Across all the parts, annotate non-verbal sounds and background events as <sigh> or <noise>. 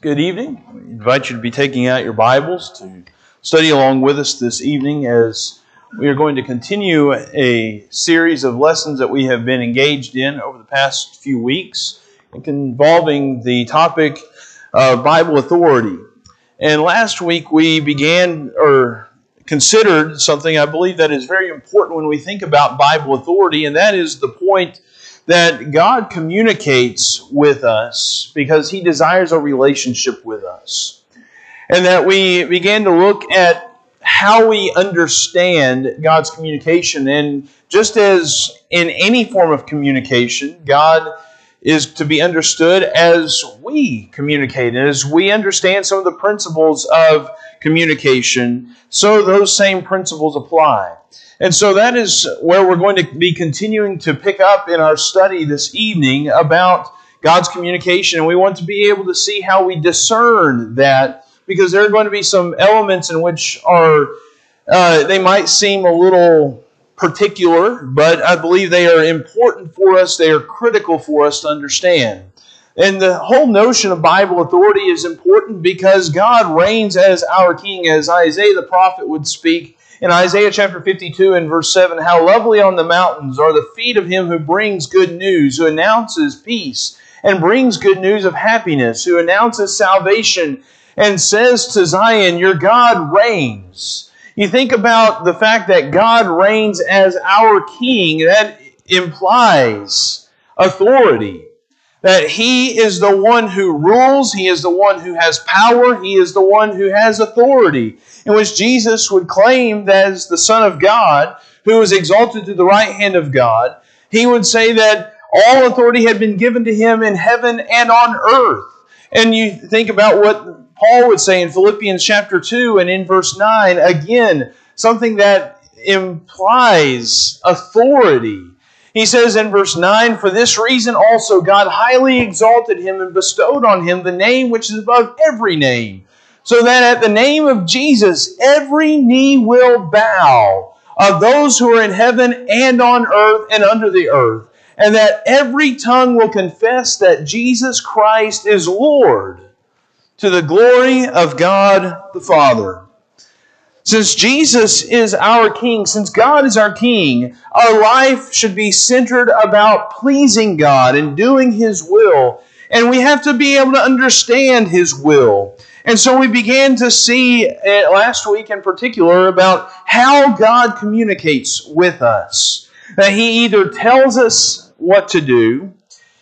Good evening. We invite you to be taking out your Bibles to study along with us this evening as we are going to continue a series of lessons that we have been engaged in over the past few weeks involving the topic of Bible authority. And last week we began or considered something I believe that is very important when we think about Bible authority, and that is the point that God communicates with us because He desires a relationship with us. And that we began to look at how we understand God's communication. And just as in any form of communication, God is to be understood as we communicate. And as we understand some of the principles of communication, so those same principles apply. And so that is where we're going to be continuing to pick up in our study this evening about God's communication. And we want to be able to see how we discern that because there are going to be some elements in which are, uh, they might seem a little particular, but I believe they are important for us. They are critical for us to understand. And the whole notion of Bible authority is important because God reigns as our King, as Isaiah the prophet would speak in Isaiah chapter 52 and verse 7 How lovely on the mountains are the feet of him who brings good news, who announces peace and brings good news of happiness, who announces salvation and says to Zion, Your God reigns. You think about the fact that God reigns as our king, that implies authority. That he is the one who rules, he is the one who has power, he is the one who has authority in which Jesus would claim that as the Son of God, who was exalted to the right hand of God, he would say that all authority had been given to him in heaven and on earth. And you think about what Paul would say in Philippians chapter 2 and in verse 9, again, something that implies authority. He says in verse 9, For this reason also God highly exalted him and bestowed on him the name which is above every name so that at the name of Jesus every knee will bow of those who are in heaven and on earth and under the earth, and that every tongue will confess that Jesus Christ is Lord to the glory of God the Father. Since Jesus is our King, since God is our King, our life should be centered about pleasing God and doing His will. And we have to be able to understand His will. And so we began to see uh, last week in particular about how God communicates with us. That He either tells us what to do,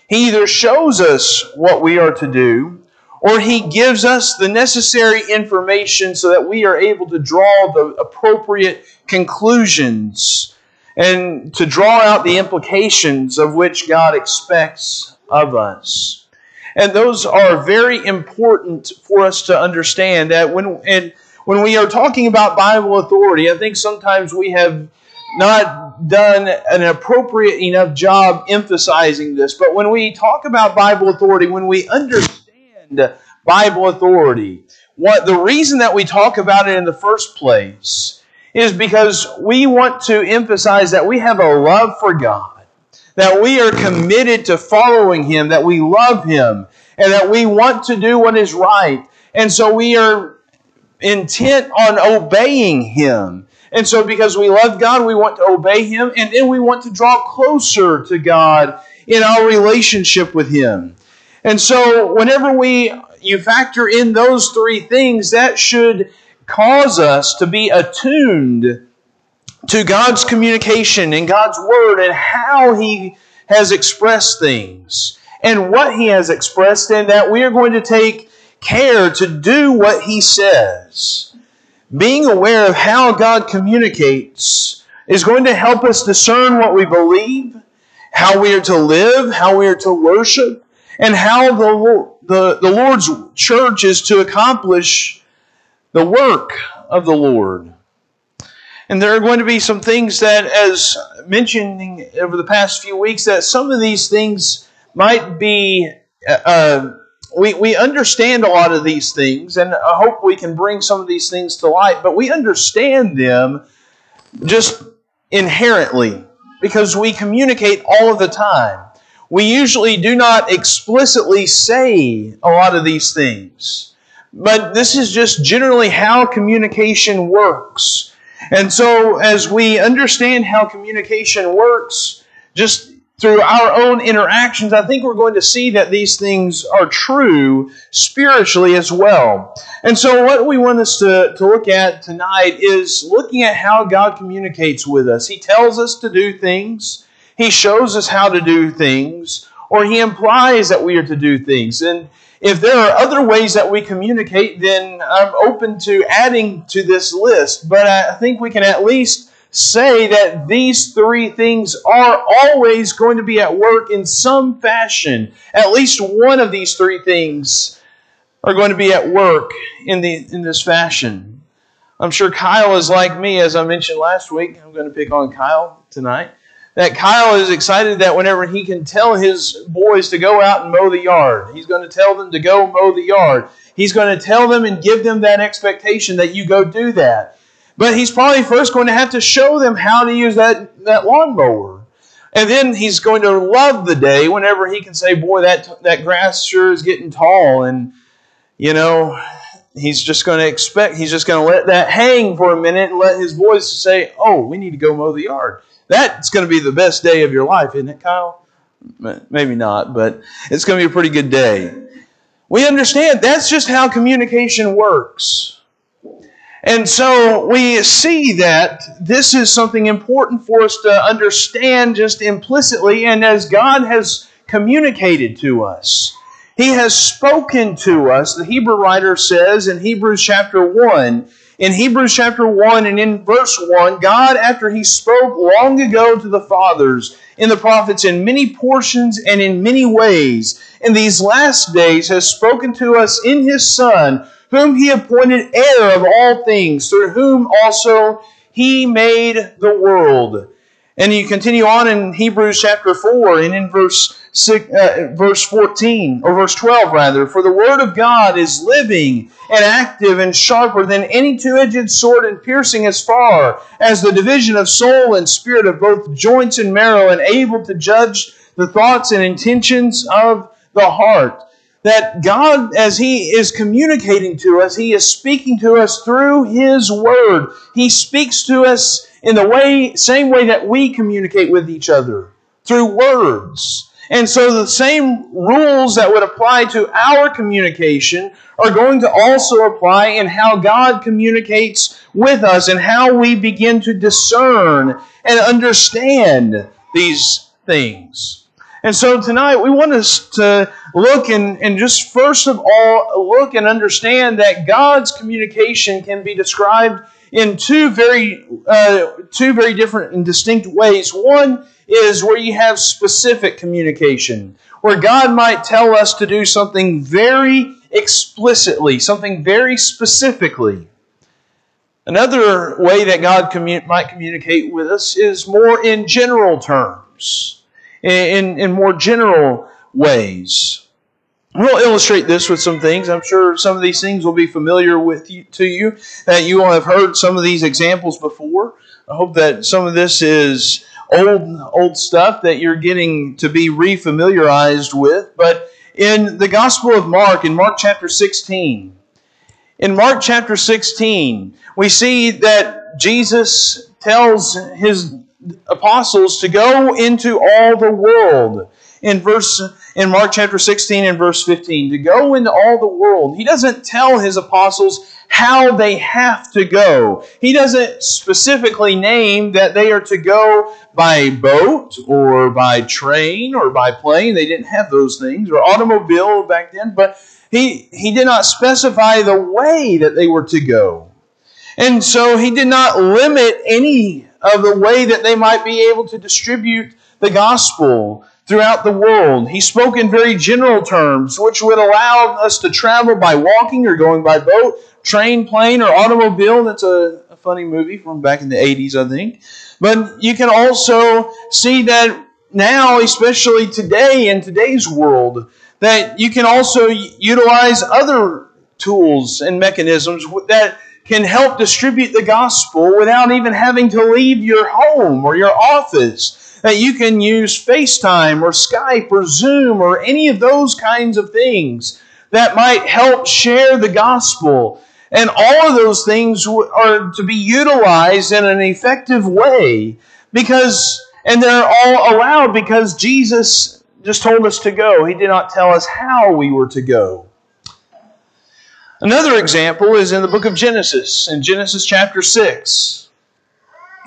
He either shows us what we are to do, or He gives us the necessary information so that we are able to draw the appropriate conclusions and to draw out the implications of which God expects of us. And those are very important for us to understand that when and when we are talking about Bible authority, I think sometimes we have not done an appropriate enough job emphasizing this. But when we talk about Bible authority, when we understand Uh, Bible authority, what the reason that we talk about it in the first place is because we want to emphasize that we have a love for God that we are committed to following Him, that we love Him, and that we want to do what is right. And so we are intent on obeying Him. And so, because we love God, we want to obey Him, and then we want to draw closer to God in our relationship with Him. And so, whenever we you factor in those three things, that should cause us to be attuned to God's communication and God's Word and how He has expressed things and what He has expressed, and that we are going to take care to do what He says. Being aware of how God communicates is going to help us discern what we believe, how we are to live, how we are to worship, and how the, the, the Lord's church is to accomplish the work of the Lord. And there are going to be some things that, as mentioning over the past few weeks, that some of these things might be. Uh, uh, we, we understand a lot of these things, and I hope we can bring some of these things to light, but we understand them just inherently because we communicate all of the time. We usually do not explicitly say a lot of these things. But this is just generally how communication works. And so, as we understand how communication works, just through our own interactions, I think we're going to see that these things are true spiritually as well. And so, what we want us to, to look at tonight is looking at how God communicates with us. He tells us to do things, He shows us how to do things, or He implies that we are to do things. And if there are other ways that we communicate, then I'm open to adding to this list. But I think we can at least say that these three things are always going to be at work in some fashion. At least one of these three things are going to be at work in the in this fashion. I'm sure Kyle is like me, as I mentioned last week. I'm going to pick on Kyle tonight. That Kyle is excited that whenever he can tell his boys to go out and mow the yard, he's going to tell them to go mow the yard. He's going to tell them and give them that expectation that you go do that. But he's probably first going to have to show them how to use that, that lawnmower. And then he's going to love the day whenever he can say, Boy, that, that grass sure is getting tall. And, you know, he's just going to expect, he's just going to let that hang for a minute and let his boys say, Oh, we need to go mow the yard. That's going to be the best day of your life, isn't it, Kyle? Maybe not, but it's going to be a pretty good day. We understand that's just how communication works. And so we see that this is something important for us to understand just implicitly, and as God has communicated to us. He has spoken to us, the Hebrew writer says in Hebrews chapter 1. In Hebrews chapter 1 and in verse 1, God, after He spoke long ago to the fathers in the prophets in many portions and in many ways, in these last days has spoken to us in His Son whom he appointed heir of all things, through whom also he made the world. And you continue on in Hebrews chapter 4 and in verse Uh, verse 14 or verse 12 rather, for the word of God is living and active and sharper than any two-edged sword and piercing as far as the division of soul and spirit of both joints and marrow and able to judge the thoughts and intentions of the heart that God, as He is communicating to us, He is speaking to us through His Word. He speaks to us in the way, same way that we communicate with each other, through words. And so the same rules that would apply to our communication are going to also apply in how God communicates with us and how we begin to discern and understand these things. And so tonight we want us to look and, and just first of all look and understand that God's communication can be described in two very uh, two very different and distinct ways. One is where you have specific communication, where God might tell us to do something very explicitly, something very specifically. Another way that God might communicate with us is more in general terms in, in more general ways. We'll illustrate this with some things. I'm sure some of these things will be familiar with you, to you, that you will have heard some of these examples before. I hope that some of this is old old stuff that you're getting to be refamiliarized with. But in the Gospel of Mark, in Mark chapter 16, in Mark chapter 16, we see that Jesus tells his apostles to go into all the world. In verse in Mark chapter 16 and verse 15, to go into all the world. He doesn't tell his apostles how they have to go. He doesn't specifically name that they are to go by boat or by train or by plane. They didn't have those things, or automobile back then, but he, he did not specify the way that they were to go. And so he did not limit any of the way that they might be able to distribute the gospel throughout the world. He spoke in very general terms, which would allow us to travel by walking or going by boat, train, plane, or automobile. That's a, a funny movie from back in the 80s, I think. But you can also see that now, especially today in today's world, that you can also utilize other tools and mechanisms that can help distribute the gospel without even having to leave your home or your office. That you can use FaceTime or Skype or Zoom or any of those kinds of things that might help share the gospel. And all of those things are to be utilized in an effective way because, and they're all allowed because Jesus just told us to go. He did not tell us how we were to go. Another example is in the book of Genesis, in Genesis chapter 6.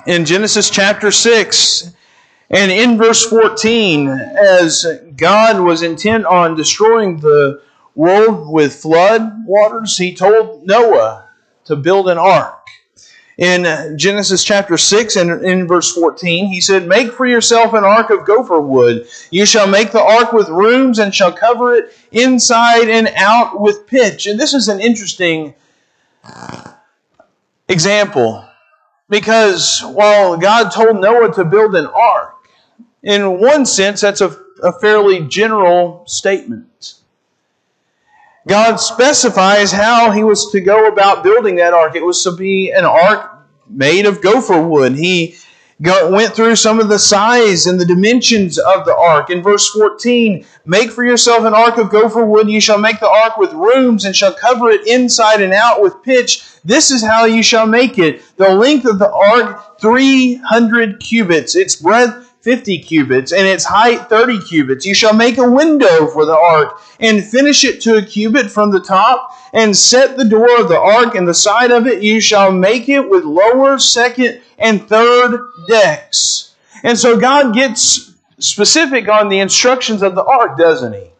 In Genesis chapter 6, and in verse 14, as God was intent on destroying the world with flood waters, he told Noah to build an ark. In Genesis chapter 6 and in verse 14, he said, Make for yourself an ark of gopher wood. You shall make the ark with rooms and shall cover it inside and out with pitch. And this is an interesting example because while God told Noah to build an ark, in one sense, that's a, a fairly general statement. God specifies how he was to go about building that ark. It was to be an ark made of gopher wood. He went through some of the size and the dimensions of the ark. In verse 14, make for yourself an ark of gopher wood. You shall make the ark with rooms and shall cover it inside and out with pitch. This is how you shall make it. The length of the ark, 300 cubits. Its breadth, 50 cubits, and its height 30 cubits. You shall make a window for the ark, and finish it to a cubit from the top, and set the door of the ark in the side of it. You shall make it with lower, second, and third decks. And so God gets specific on the instructions of the ark, doesn't he?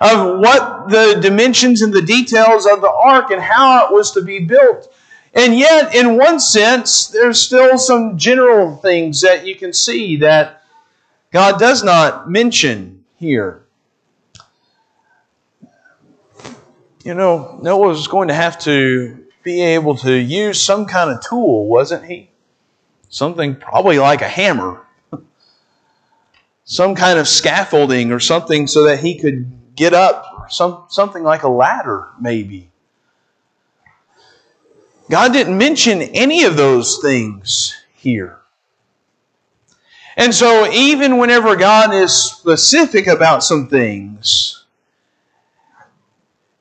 Of what the dimensions and the details of the ark and how it was to be built. And yet, in one sense, there's still some general things that you can see that God does not mention here. You know, Noah was going to have to be able to use some kind of tool, wasn't he? Something probably like a hammer, some kind of scaffolding or something so that he could get up, some, something like a ladder, maybe. God didn't mention any of those things here. And so, even whenever God is specific about some things,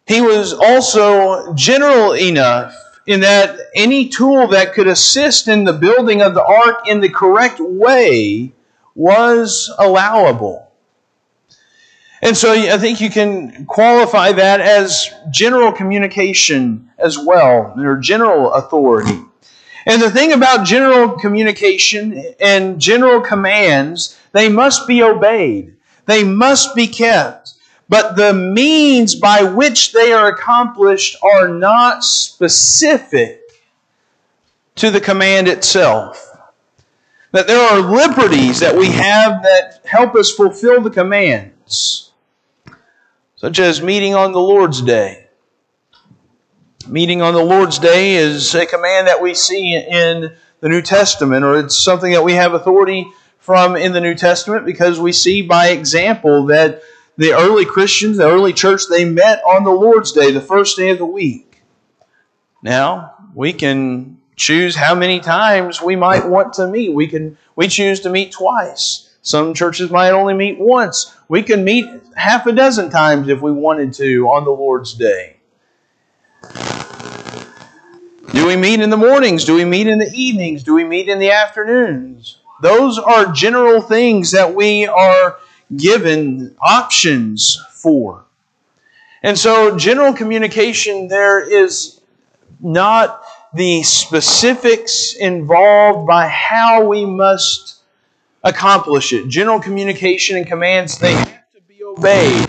He was also general enough in that any tool that could assist in the building of the ark in the correct way was allowable. And so I think you can qualify that as general communication as well, or general authority. And the thing about general communication and general commands, they must be obeyed. They must be kept. But the means by which they are accomplished are not specific to the command itself. That there are liberties that we have that help us fulfill the commands such as meeting on the Lord's Day. Meeting on the Lord's Day is a command that we see in the New Testament, or it's something that we have authority from in the New Testament because we see by example that the early Christians, the early church, they met on the Lord's Day, the first day of the week. Now, we can choose how many times we might want to meet. We can we choose to meet twice. Some churches might only meet once. We can meet half a dozen times if we wanted to on the Lord's Day. Do we meet in the mornings? Do we meet in the evenings? Do we meet in the afternoons? Those are general things that we are given options for. And so, general communication, there is not the specifics involved by how we must accomplish it. General communication and commands, they have to be obeyed.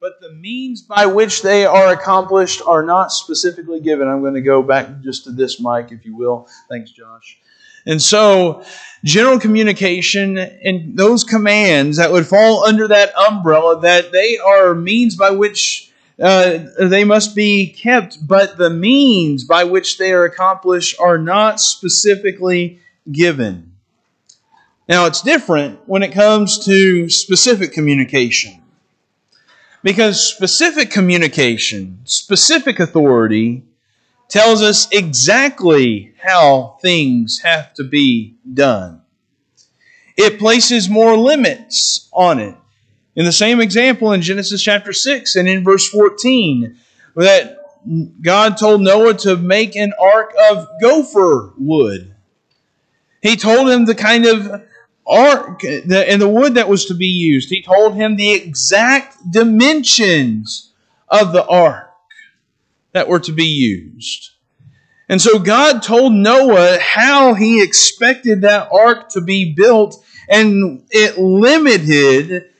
But the means by which they are accomplished are not specifically given. I'm going to go back just to this mic, if you will. Thanks, Josh. And so, general communication and those commands that would fall under that umbrella, that they are means by which uh, they must be kept, but the means by which they are accomplished are not specifically given. Now, it's different when it comes to specific communication. Because specific communication, specific authority, tells us exactly how things have to be done. it places more limits on it. In the same example in Genesis chapter 6 and in verse 14, that God told Noah to make an ark of gopher wood. He told him the kind of ark and the wood that was to be used. He told him the exact dimensions of the ark that were to be used. And so God told Noah how he expected that ark to be built, and it limited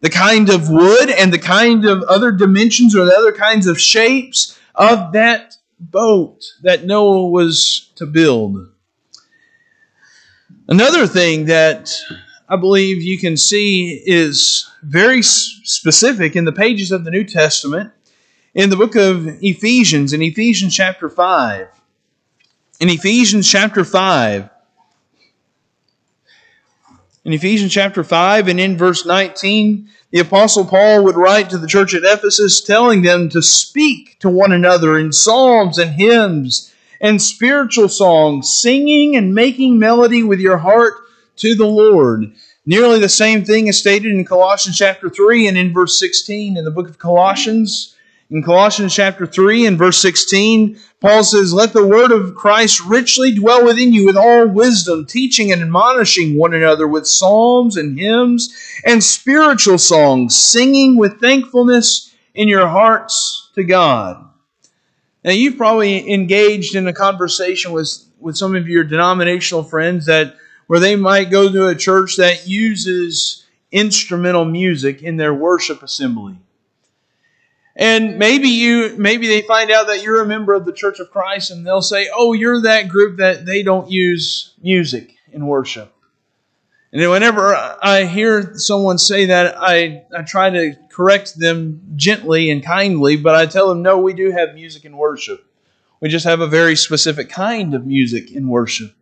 the kind of wood and the kind of other dimensions or the other kinds of shapes of that boat that Noah was to build. Another thing that I believe you can see is very specific in the pages of the New Testament in the book of Ephesians, in Ephesians chapter 5. In Ephesians chapter 5, in Ephesians chapter 5 and in verse 19, the Apostle Paul would write to the church at Ephesus telling them to speak to one another in psalms and hymns and spiritual songs, singing and making melody with your heart to the Lord. Nearly the same thing is stated in Colossians chapter 3 and in verse 16 in the book of Colossians. In Colossians chapter 3 and verse 16, Paul says, Let the word of Christ richly dwell within you with all wisdom, teaching and admonishing one another with psalms and hymns and spiritual songs, singing with thankfulness in your hearts to God. Now, you've probably engaged in a conversation with, with some of your denominational friends that where they might go to a church that uses instrumental music in their worship assembly. And maybe you maybe they find out that you're a member of the Church of Christ and they'll say, "Oh, you're that group that they don't use music in worship." And whenever I hear someone say that, I, I try to correct them gently and kindly, but I tell them, no, we do have music in worship. We just have a very specific kind of music in worship.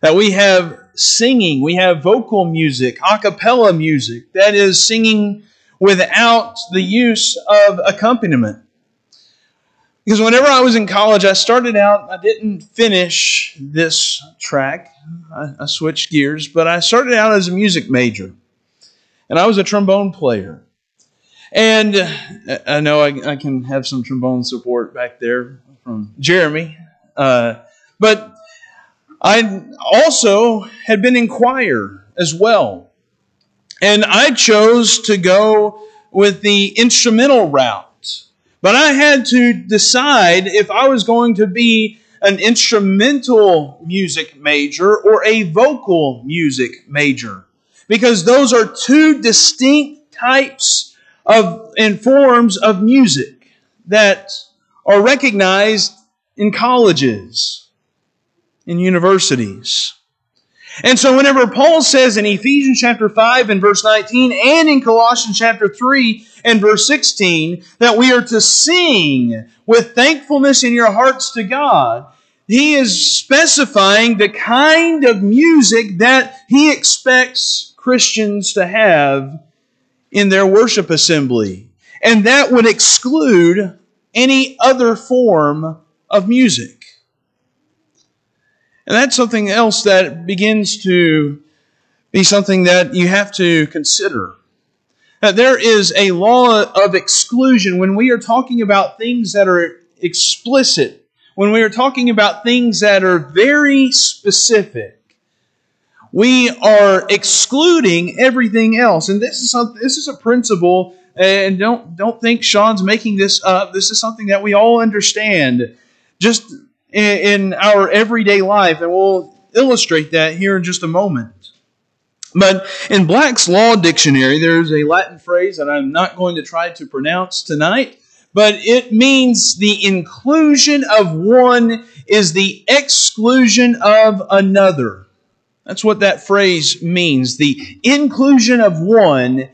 That we have singing, we have vocal music, a cappella music, that is singing without the use of accompaniment. Because whenever I was in college, I started out, I didn't finish this track. I, I, switched gears, but I started out as a music major. And I was a trombone player. And I know I, I can have some trombone support back there from Jeremy. Uh, but I also had been in choir as well. And I chose to go with the instrumental route. But I had to decide if I was going to be an instrumental music major or a vocal music major. Because those are two distinct types of and forms of music that are recognized in colleges, in universities. And so, whenever Paul says in Ephesians chapter 5 and verse 19, and in Colossians chapter 3 and verse 16, that we are to sing with thankfulness in your hearts to God, he is specifying the kind of music that he expects Christians to have in their worship assembly. And that would exclude any other form of music. And that's something else that begins to be something that you have to consider. That there is a law of exclusion when we are talking about things that are explicit, when we are talking about things that are very specific. We are excluding everything else. And this is something, this is a principle and don't don't think Sean's making this up. This is something that we all understand. Just in, our everyday life, and we'll illustrate that here in just a moment. But in Black's Law Dictionary, there's a Latin phrase that I'm not going to try to pronounce tonight, but it means the inclusion of one is the exclusion of another. That's what that phrase means. The inclusion of one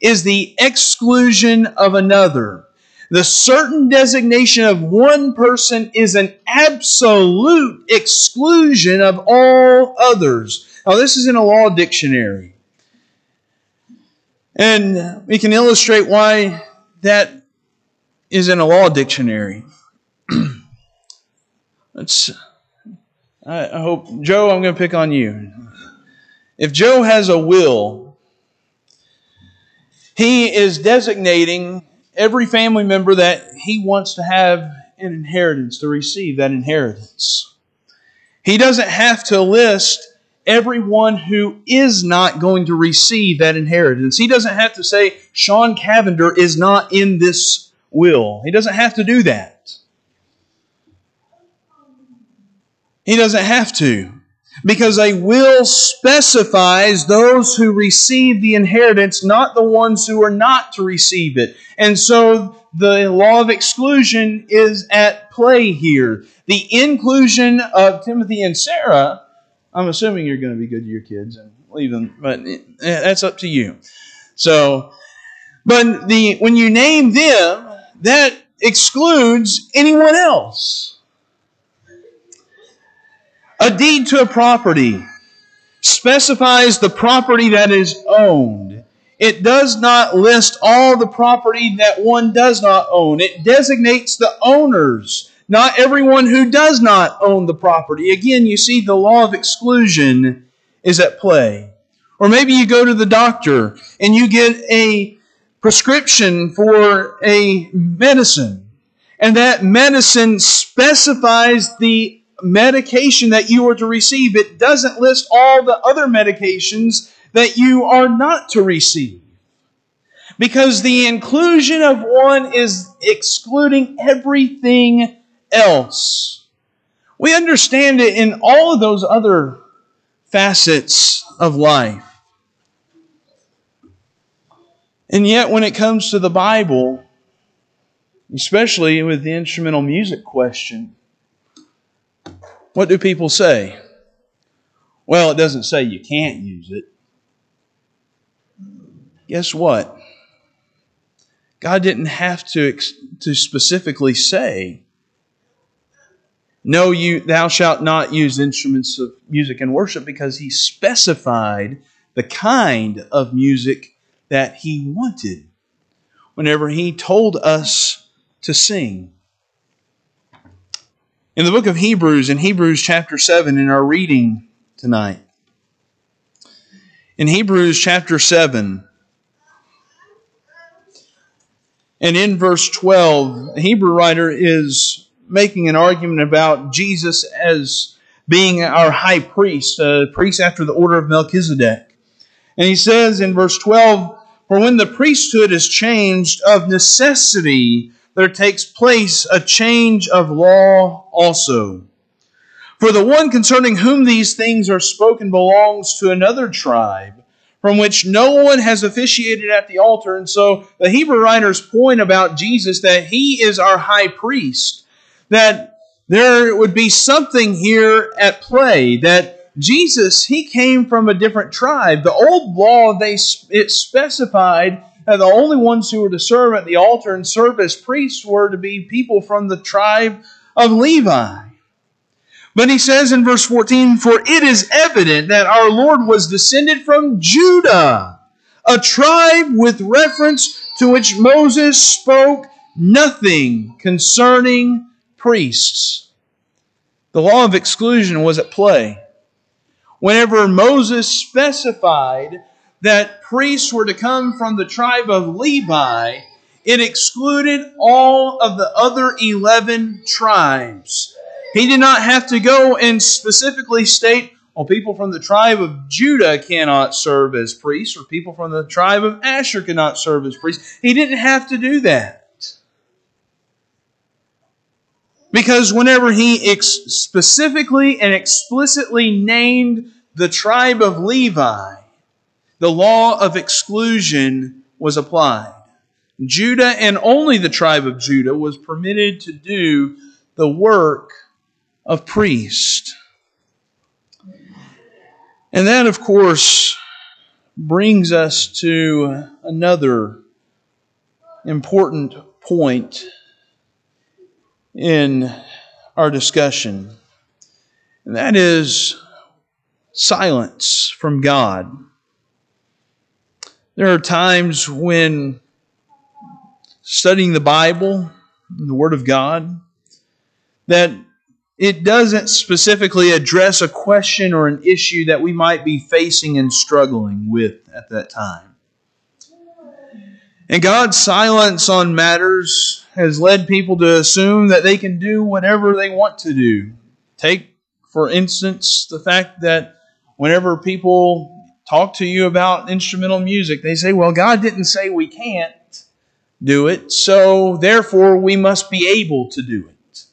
is the exclusion of another. The certain designation of one person is an absolute exclusion of all others. Now, this is in a law dictionary. And we can illustrate why that is in a law dictionary. <clears throat> Let's, I hope, Joe, I'm going to pick on you. If Joe has a will, he is designating every family member that he wants to have an inheritance, to receive that inheritance. He doesn't have to list everyone who is not going to receive that inheritance. He doesn't have to say, Sean Cavender is not in this will. He doesn't have to do that. He doesn't have to. Because a will specifies those who receive the inheritance, not the ones who are not to receive it. And so the law of exclusion is at play here. The inclusion of Timothy and Sarah I'm assuming you're going to be good to your kids and leave them, but eh, that's up to you. So, but the when you name them, that excludes anyone else. A deed to a property specifies the property that is owned. It does not list all the property that one does not own. It designates the owners not everyone who does not own the property. Again, you see the law of exclusion is at play. Or maybe you go to the doctor and you get a prescription for a medicine, and that medicine specifies the medication that you are to receive. It doesn't list all the other medications that you are not to receive. Because the inclusion of one is excluding everything else. We understand it in all of those other facets of life. And yet, when it comes to the Bible, especially with the instrumental music question, what do people say? Well, it doesn't say you can't use it. Guess what? God didn't have to, to specifically say no, you thou shalt not use instruments of music in worship because he specified the kind of music that he wanted whenever he told us to sing. In the book of Hebrews, in Hebrews chapter 7, in our reading tonight, in Hebrews chapter 7, and in verse 12, the Hebrew writer is making an argument about Jesus as being our high priest, a priest after the order of Melchizedek. And he says in verse 12, For when the priesthood is changed, of necessity there takes place a change of law also. For the one concerning whom these things are spoken belongs to another tribe, from which no one has officiated at the altar. And so the Hebrew writer's point about Jesus that he is our high priest that there would be something here at play that Jesus he came from a different tribe. The old law they it specified that the only ones who were to serve at the altar and serve as priests were to be people from the tribe of Levi. But he says in verse 14, For it is evident that our Lord was descended from Judah, a tribe with reference to which Moses spoke nothing concerning priests. The law of exclusion was at play. Whenever Moses specified that priests were to come from the tribe of Levi, it excluded all of the other 11 tribes. He did not have to go and specifically state, well, people from the tribe of Judah cannot serve as priests, or people from the tribe of Asher cannot serve as priests. He didn't have to do that. Because whenever he ex- specifically and explicitly named the tribe of Levi, the law of exclusion was applied. Judah and only the tribe of Judah was permitted to do the work of priest. And that, of course, brings us to another important point in our discussion, and that is silence from God. There are times when studying the Bible, the Word of God, that it doesn't specifically address a question or an issue that we might be facing and struggling with at that time. And God's silence on matters has led people to assume that they can do whatever they want to do. Take, for instance, the fact that whenever people talk to you about instrumental music, they say, well, God didn't say we can't do it, so therefore we must be able to do it.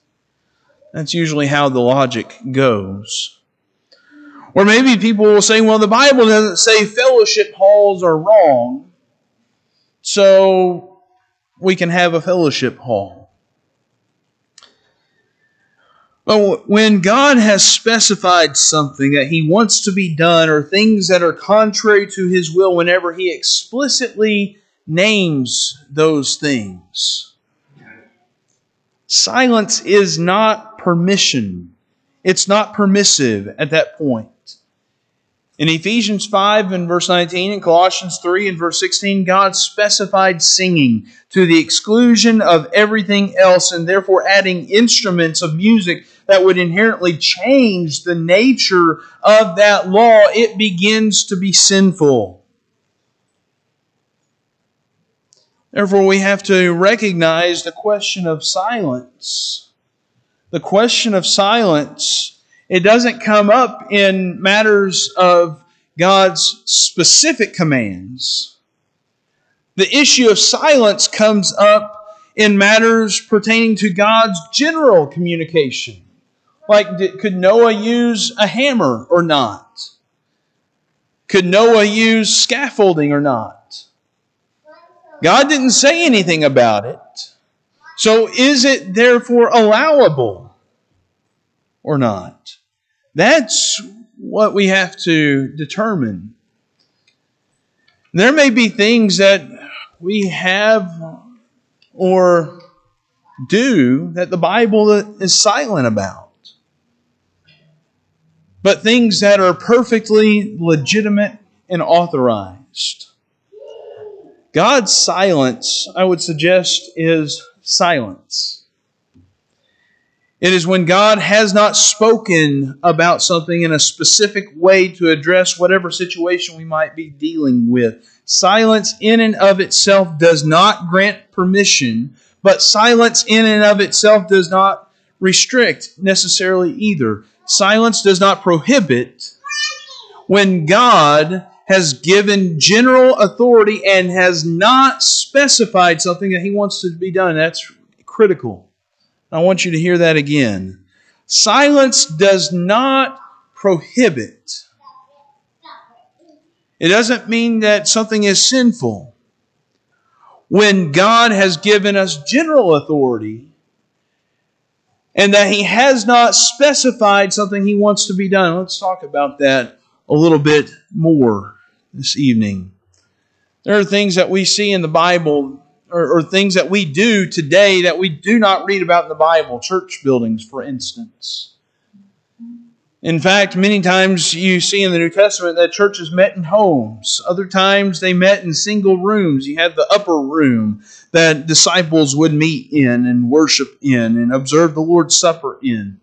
That's usually how the logic goes. Or maybe people will say, well, the Bible doesn't say fellowship halls are wrong, so we can have a fellowship hall. But when God has specified something that He wants to be done or things that are contrary to His will, whenever He explicitly names those things. Silence is not permission. It's not permissive at that point. In Ephesians 5 and verse 19 and Colossians 3 and verse 16, God specified singing to the exclusion of everything else and therefore adding instruments of music that would inherently change the nature of that law. It begins to be sinful. Therefore, we have to recognize the question of silence. The question of silence, it doesn't come up in matters of God's specific commands. The issue of silence comes up in matters pertaining to God's general communication. Like, could Noah use a hammer or not? Could Noah use scaffolding or not? God didn't say anything about it. So is it therefore allowable or not? That's what we have to determine. There may be things that we have or do that the Bible is silent about. But things that are perfectly legitimate and authorized. God's silence, I would suggest, is silence. It is when God has not spoken about something in a specific way to address whatever situation we might be dealing with. Silence in and of itself does not grant permission, but silence in and of itself does not restrict necessarily either. Silence does not prohibit when God has given general authority and has not specified something that he wants to be done. That's critical. I want you to hear that again. Silence does not prohibit. It doesn't mean that something is sinful. When God has given us general authority and that He has not specified something He wants to be done, let's talk about that a little bit more this evening. There are things that we see in the Bible or, or, things that we do today that we do not read about in the Bible, church buildings, for instance. In fact, many times you see in the New Testament that churches met in homes. Other times they met in single rooms. You have the upper room that disciples would meet in and worship in and observe the Lord's Supper in.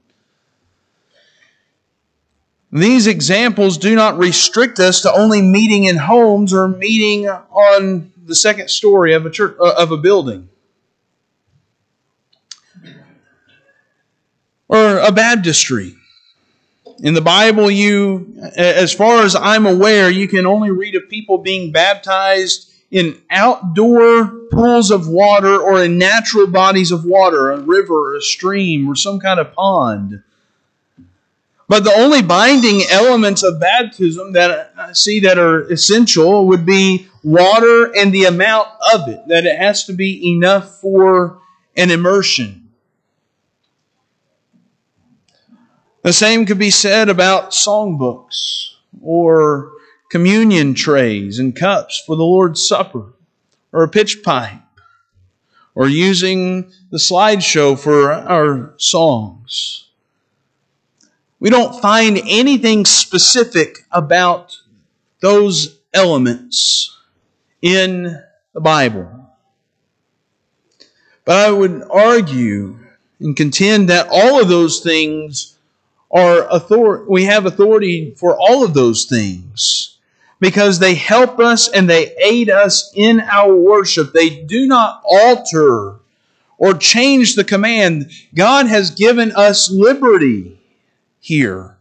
These examples do not restrict us to only meeting in homes or meeting on the second story of a church uh, of a building. Or a baptistry. In the Bible, you, as far as I'm aware, you can only read of people being baptized in outdoor pools of water or in natural bodies of water, a river, a stream, or some kind of pond. But the only binding elements of baptism that I see that are essential would be water and the amount of it, that it has to be enough for an immersion. The same could be said about songbooks or communion trays and cups for the Lord's Supper or a pitch pipe or using the slideshow for our songs. We don't find anything specific about those elements in the Bible. But I would argue and contend that all of those things are authority. we have authority for all of those things because they help us and they aid us in our worship. They do not alter or change the command. God has given us liberty here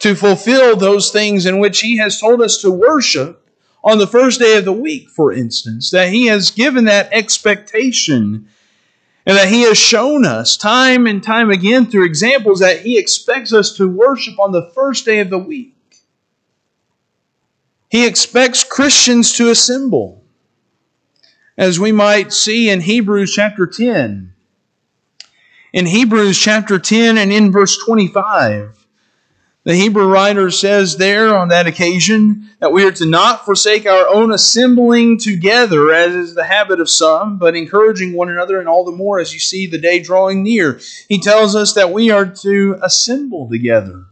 to fulfill those things in which He has told us to worship on the first day of the week, for instance, that He has given that expectation and that He has shown us time and time again through examples that He expects us to worship on the first day of the week. He expects Christians to assemble, as we might see in Hebrews chapter 10. In Hebrews chapter 10 and in verse 25, the Hebrew writer says there on that occasion that we are to not forsake our own assembling together, as is the habit of some, but encouraging one another, and all the more as you see the day drawing near. He tells us that we are to assemble together.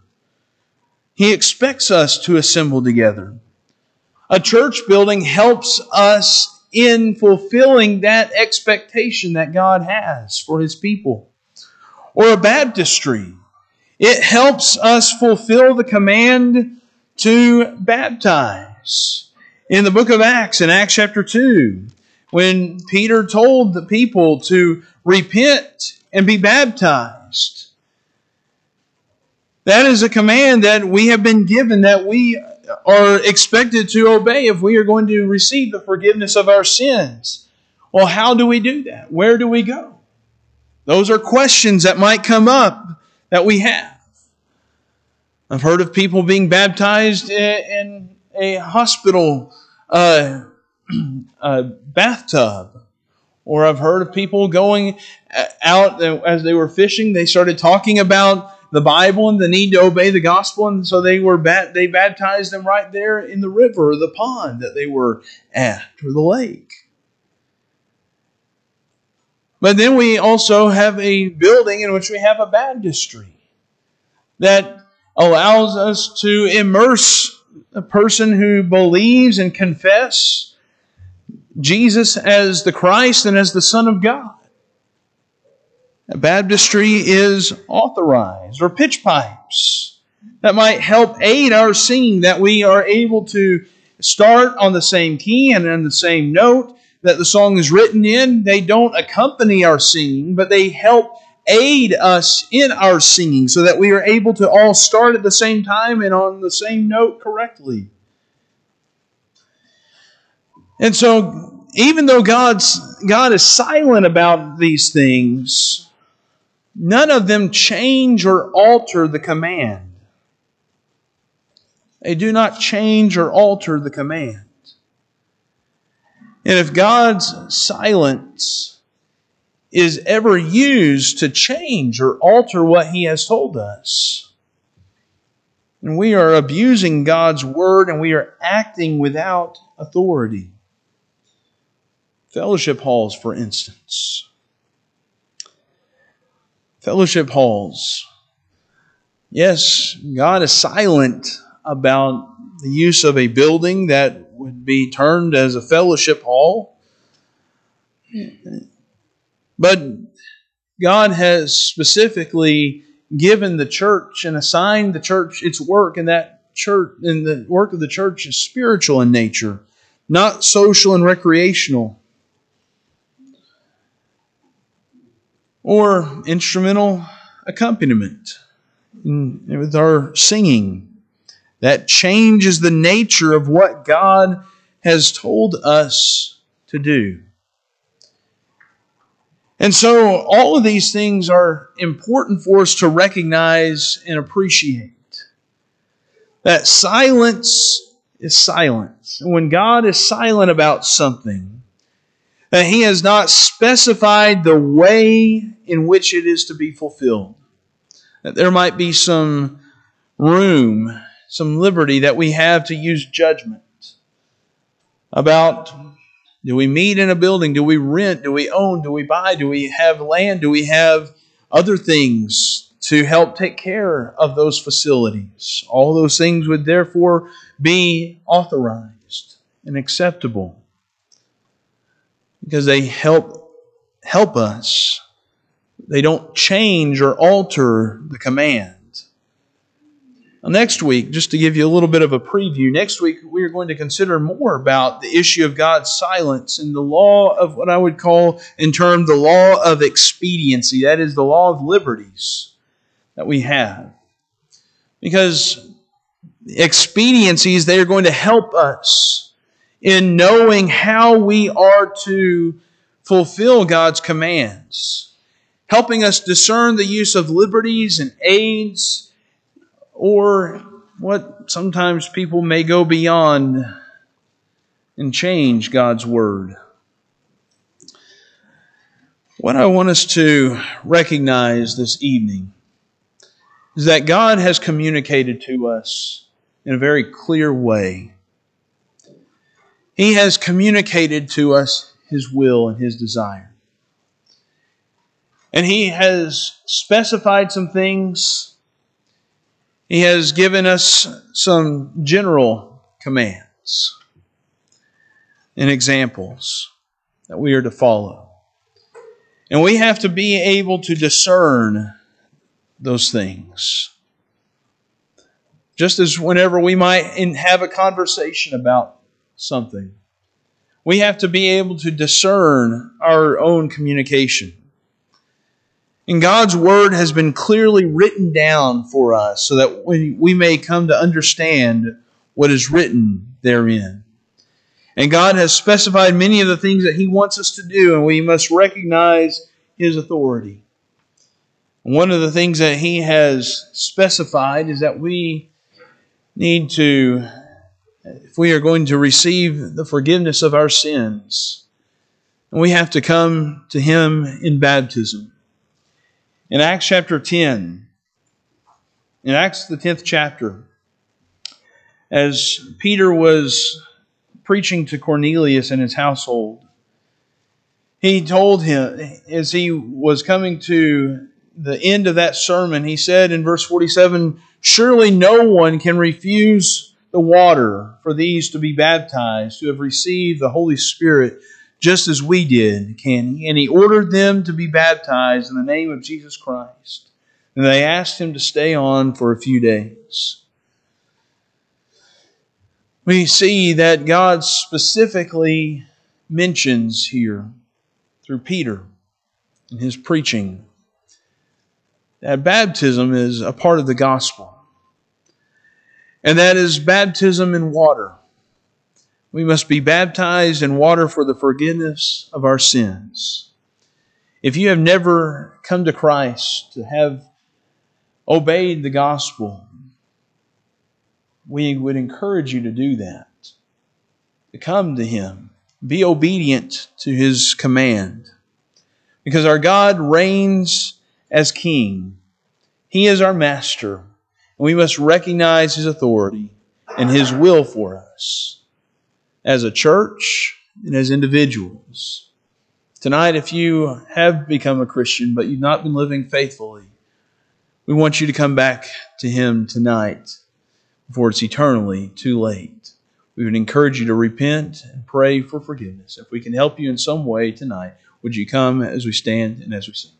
He expects us to assemble together. A church building helps us in fulfilling that expectation that God has for His people. Or a baptistry it helps us fulfill the command to baptize. In the book of Acts, in Acts chapter 2, when Peter told the people to repent and be baptized, that is a command that we have been given that we are expected to obey if we are going to receive the forgiveness of our sins. Well, how do we do that? Where do we go? Those are questions that might come up that we have. I've heard of people being baptized in a hospital uh, <clears throat> uh, bathtub. Or I've heard of people going out as they were fishing, they started talking about the Bible and the need to obey the gospel, and so they were bat- they baptized them right there in the river or the pond that they were at or the lake. But then we also have a building in which we have a baptistry that allows us to immerse a person who believes and confess Jesus as the Christ and as the Son of God. Baptistry is authorized, or pitch pipes that might help aid our singing, that we are able to start on the same key and on the same note that the song is written in. They don't accompany our singing, but they help aid us in our singing so that we are able to all start at the same time and on the same note correctly. And so, even though God's, God is silent about these things, none of them change or alter the command. They do not change or alter the command. And if God's silence is ever used to change or alter what He has told us. And we are abusing God's word and we are acting without authority. Fellowship halls, for instance. Fellowship halls. Yes, God is silent about the use of a building that would be termed as a fellowship hall. But God has specifically given the church and assigned the church its work, and that church and the work of the church is spiritual in nature, not social and recreational. Or instrumental accompaniment with our singing. That changes the nature of what God has told us to do. And so, all of these things are important for us to recognize and appreciate. That silence is silence. And when God is silent about something, that He has not specified the way in which it is to be fulfilled. That there might be some room, some liberty that we have to use judgment about do we meet in a building? Do we rent? Do we own? Do we buy? Do we have land? Do we have other things to help take care of those facilities? All those things would therefore be authorized and acceptable because they help help us they don't change or alter the command. Now, next week, just to give you a little bit of a preview, next week we are going to consider more about the issue of God's silence and the law of what I would call, in term, the law of expediency. That is the law of liberties that we have. Because expediencies, they are going to help us in knowing how we are to fulfill God's commands, helping us discern the use of liberties and aids, or what sometimes people may go beyond and change God's Word. What I want us to recognize this evening is that God has communicated to us in a very clear way. He has communicated to us His will and His desire. And He has specified some things. He has given us some general commands and examples that we are to follow. And we have to be able to discern those things. Just as whenever we might have a conversation about something, we have to be able to discern our own communication. And God's Word has been clearly written down for us so that we may come to understand what is written therein. And God has specified many of the things that He wants us to do, and we must recognize His authority. One of the things that he has specified is that we need to, if we are going to receive the forgiveness of our sins, we have to come to him in baptism. In Acts chapter 10, in Acts the 10th chapter, as Peter was preaching to Cornelius and his household, he told him, as he was coming to the end of that sermon, he said in verse 47 Surely no one can refuse the water for these to be baptized, to have received the Holy Spirit, just as we did, can he? And he ordered them to be baptized in the name of Jesus Christ. And they asked him to stay on for a few days. We see that God specifically mentions here through Peter in his preaching that baptism is a part of the gospel. And that is baptism in water. We must be baptized in water for the forgiveness of our sins. If you have never come to Christ to have obeyed the gospel, we would encourage you to do that. To come to Him. Be obedient to His command. Because our God reigns as king. He is our master, and we must recognize his authority and his will for us as a church and as individuals. Tonight, if you have become a Christian but you've not been living faithfully, we want you to come back to him tonight before it's eternally too late. We would encourage you to repent and pray for forgiveness. If we can help you in some way tonight, would you come as we stand and as we sing?